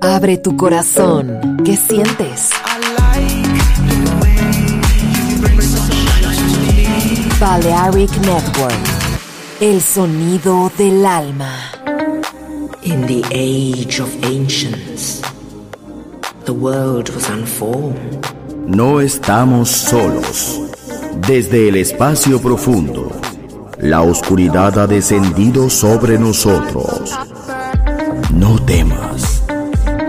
Abre tu corazón. ¿Qué sientes? Balearic Network. El sonido del alma. In the age of ancients, the world was unformed. No estamos solos. Desde el espacio profundo, la oscuridad ha descendido sobre nosotros. No temas.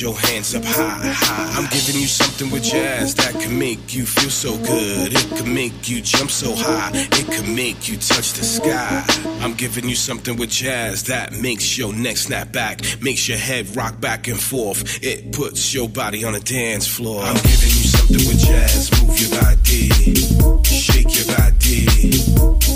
Your hands up high, high. I'm giving you something with jazz that can make you feel so good. It can make you jump so high. It can make you touch the sky. I'm giving you something with jazz that makes your neck snap back, makes your head rock back and forth. It puts your body on a dance floor. I'm giving you something with jazz. Move your body, shake your body.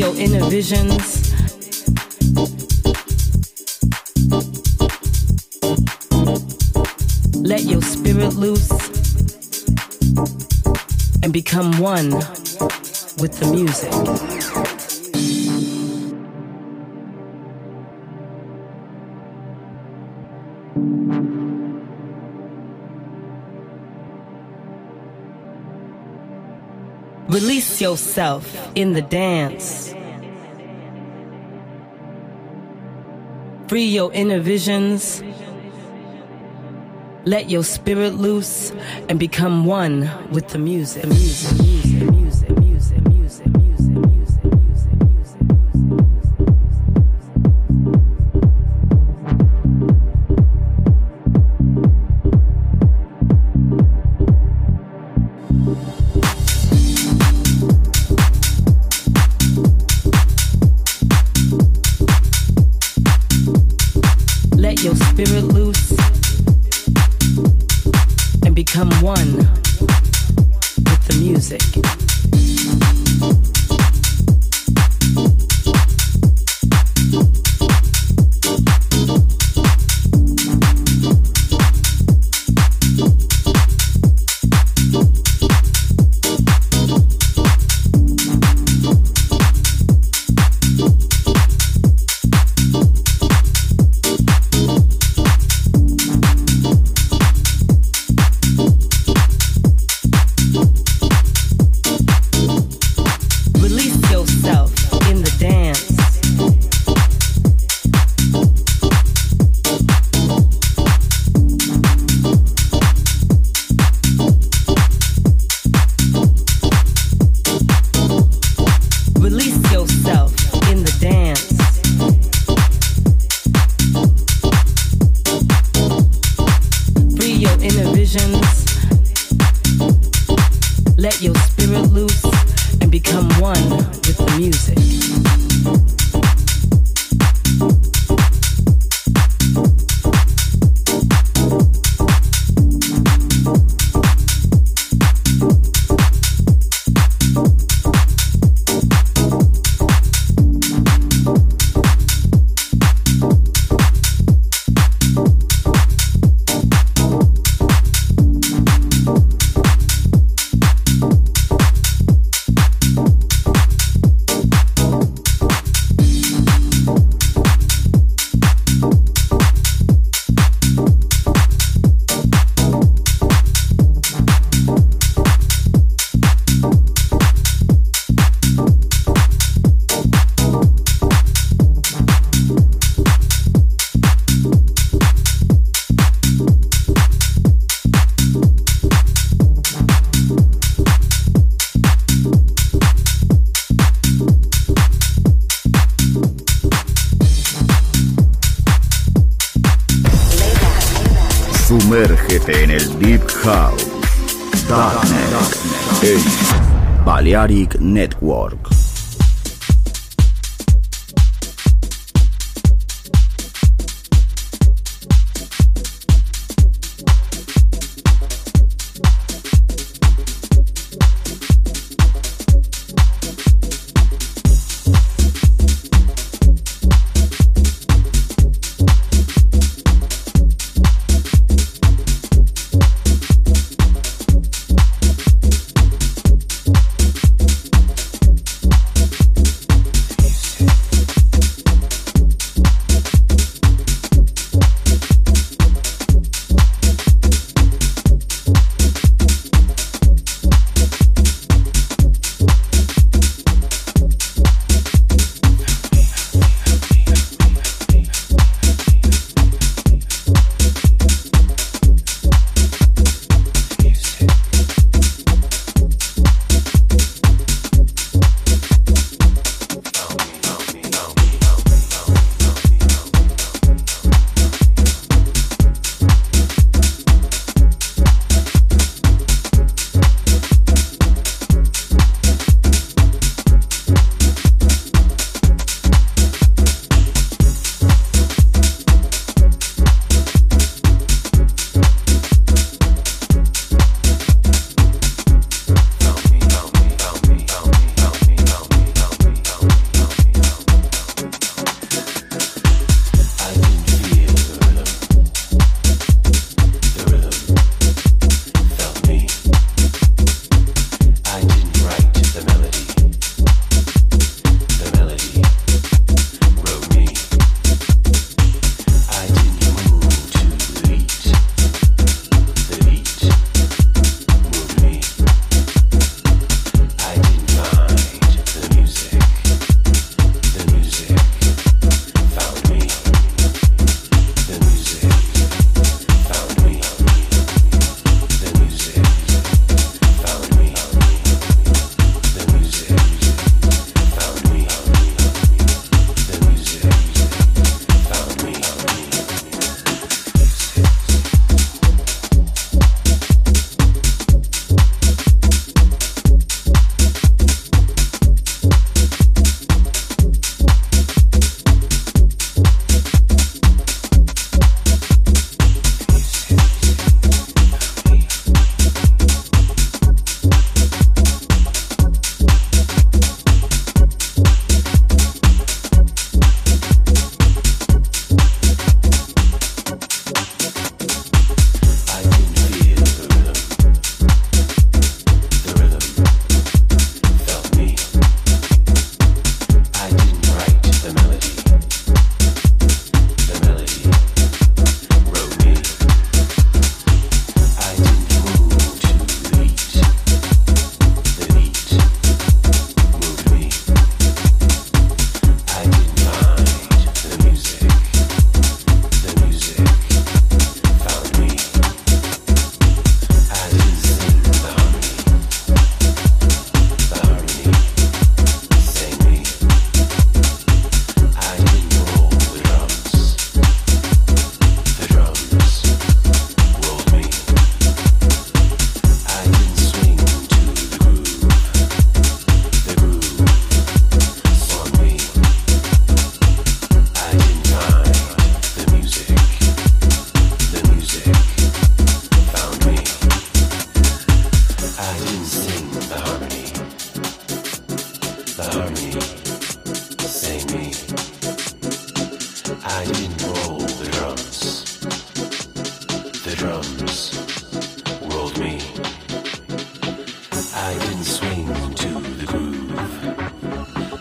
your inner visions. Let your spirit loose and become one with the music. Release yourself in the dance. Free your inner visions. Let your spirit loose and become one with the music. The music. Sharik Network drums rolled me. I didn't swing to the groove.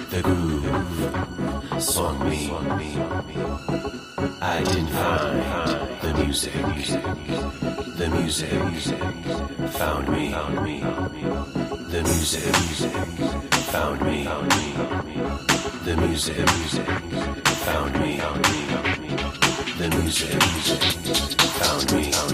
The groove swung me. I didn't find the music. The music found me. The music found me. The music found me. The music found me. The music found me.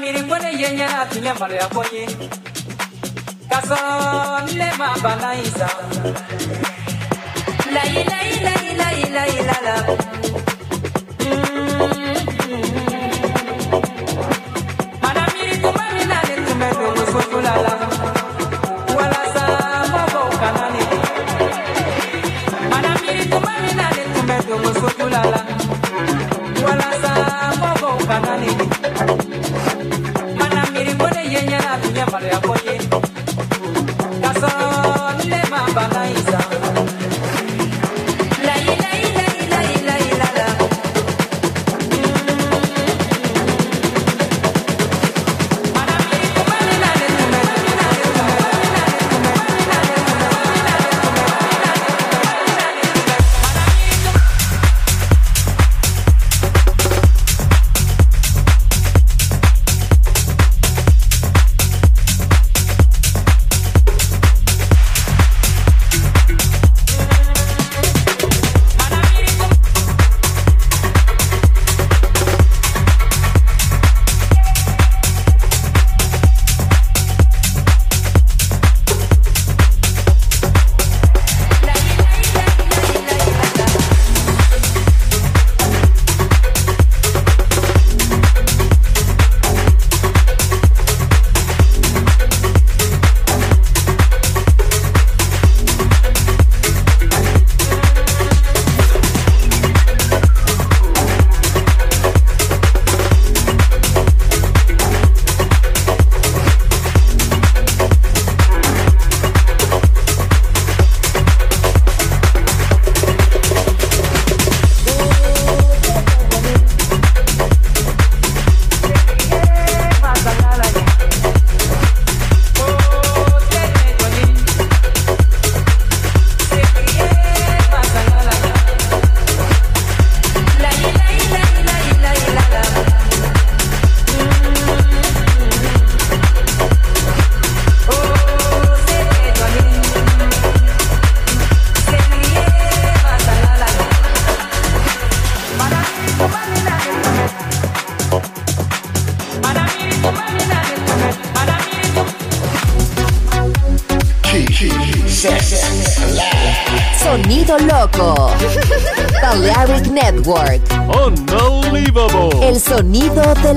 miiri ko ne ye ɲɛna ti ne maloya ko ye la la.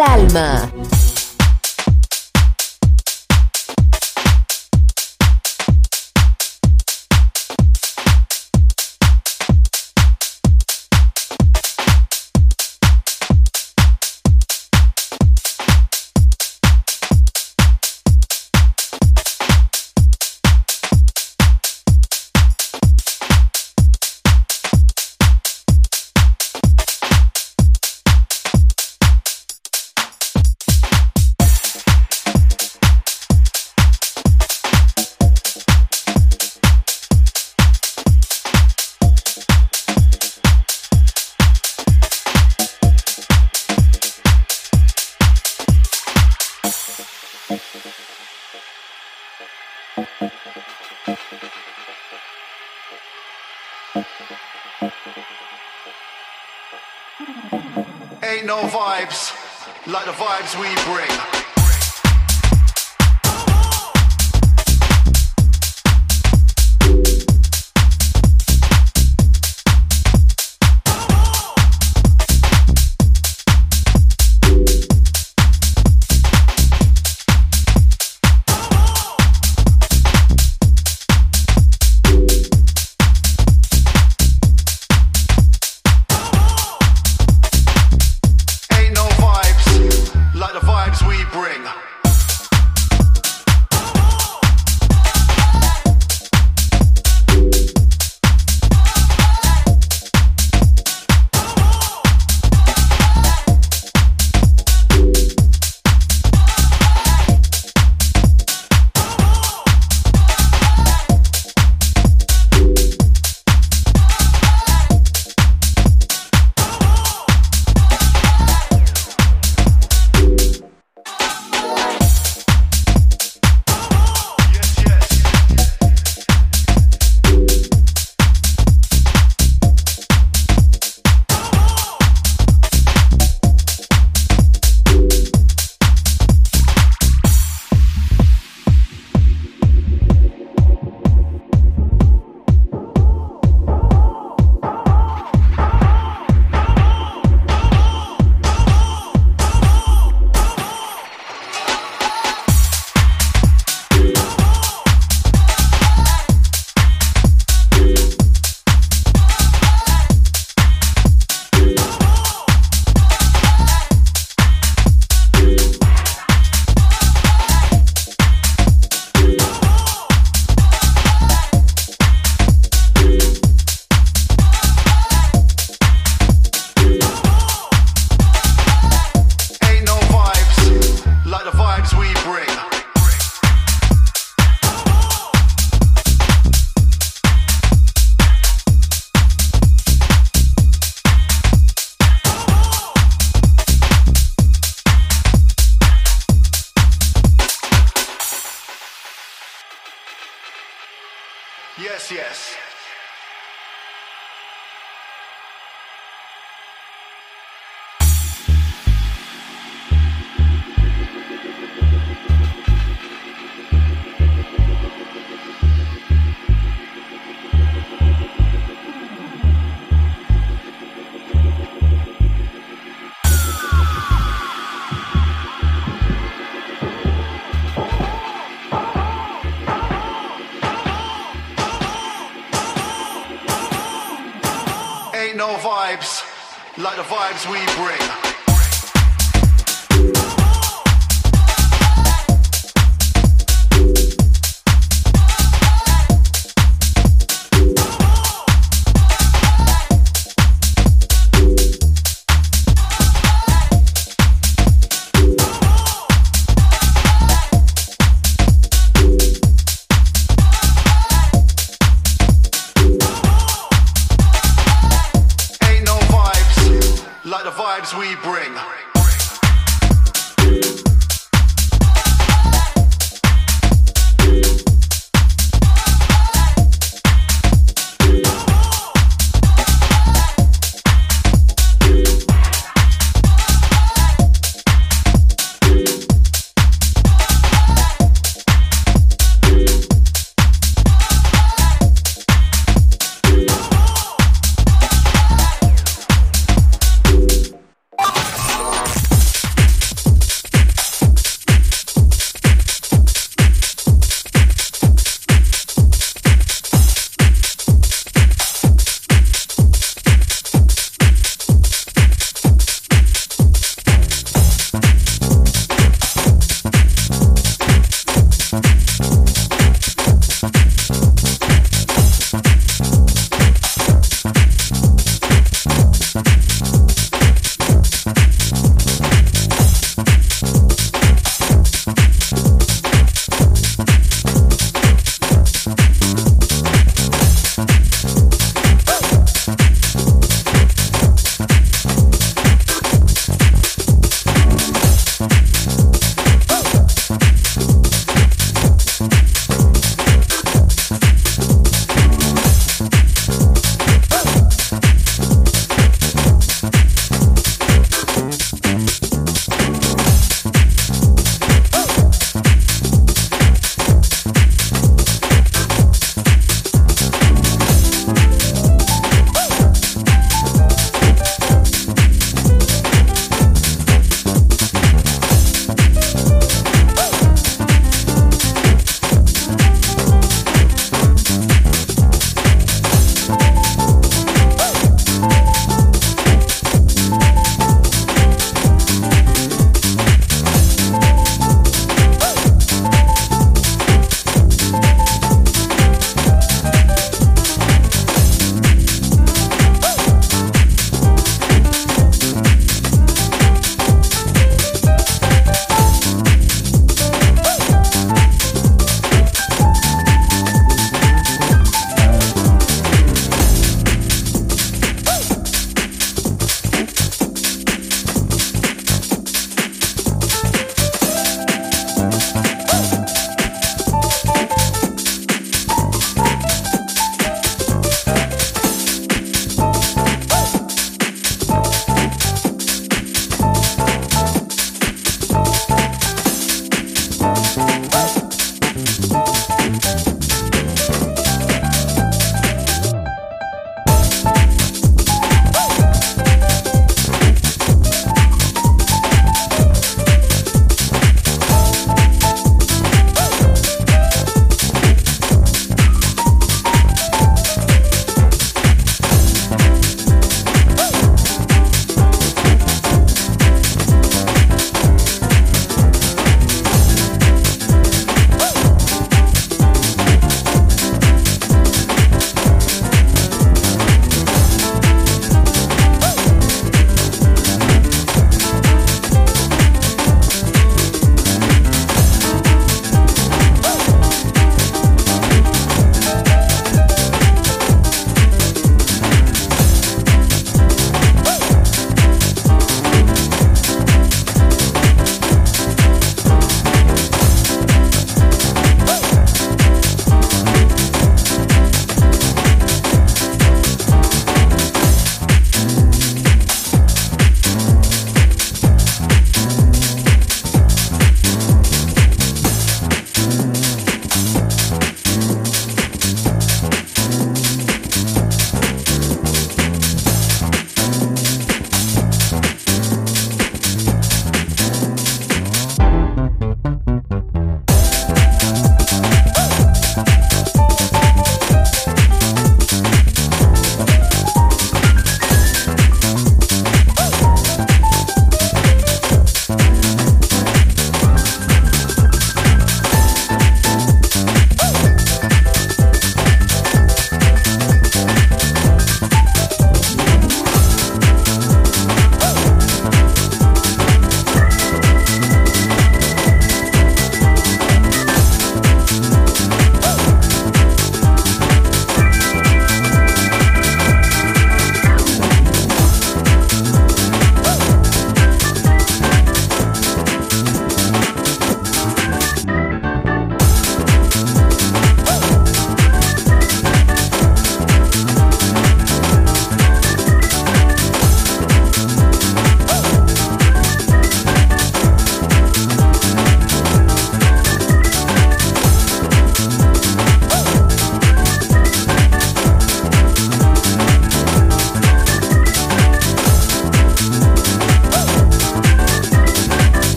alma.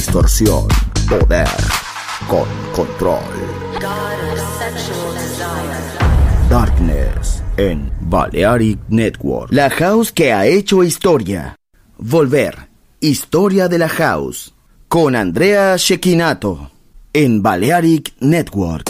distorsión, poder con control. Darkness en Balearic Network. La house que ha hecho historia. Volver. Historia de la house. Con Andrea Shekinato. En Balearic Network.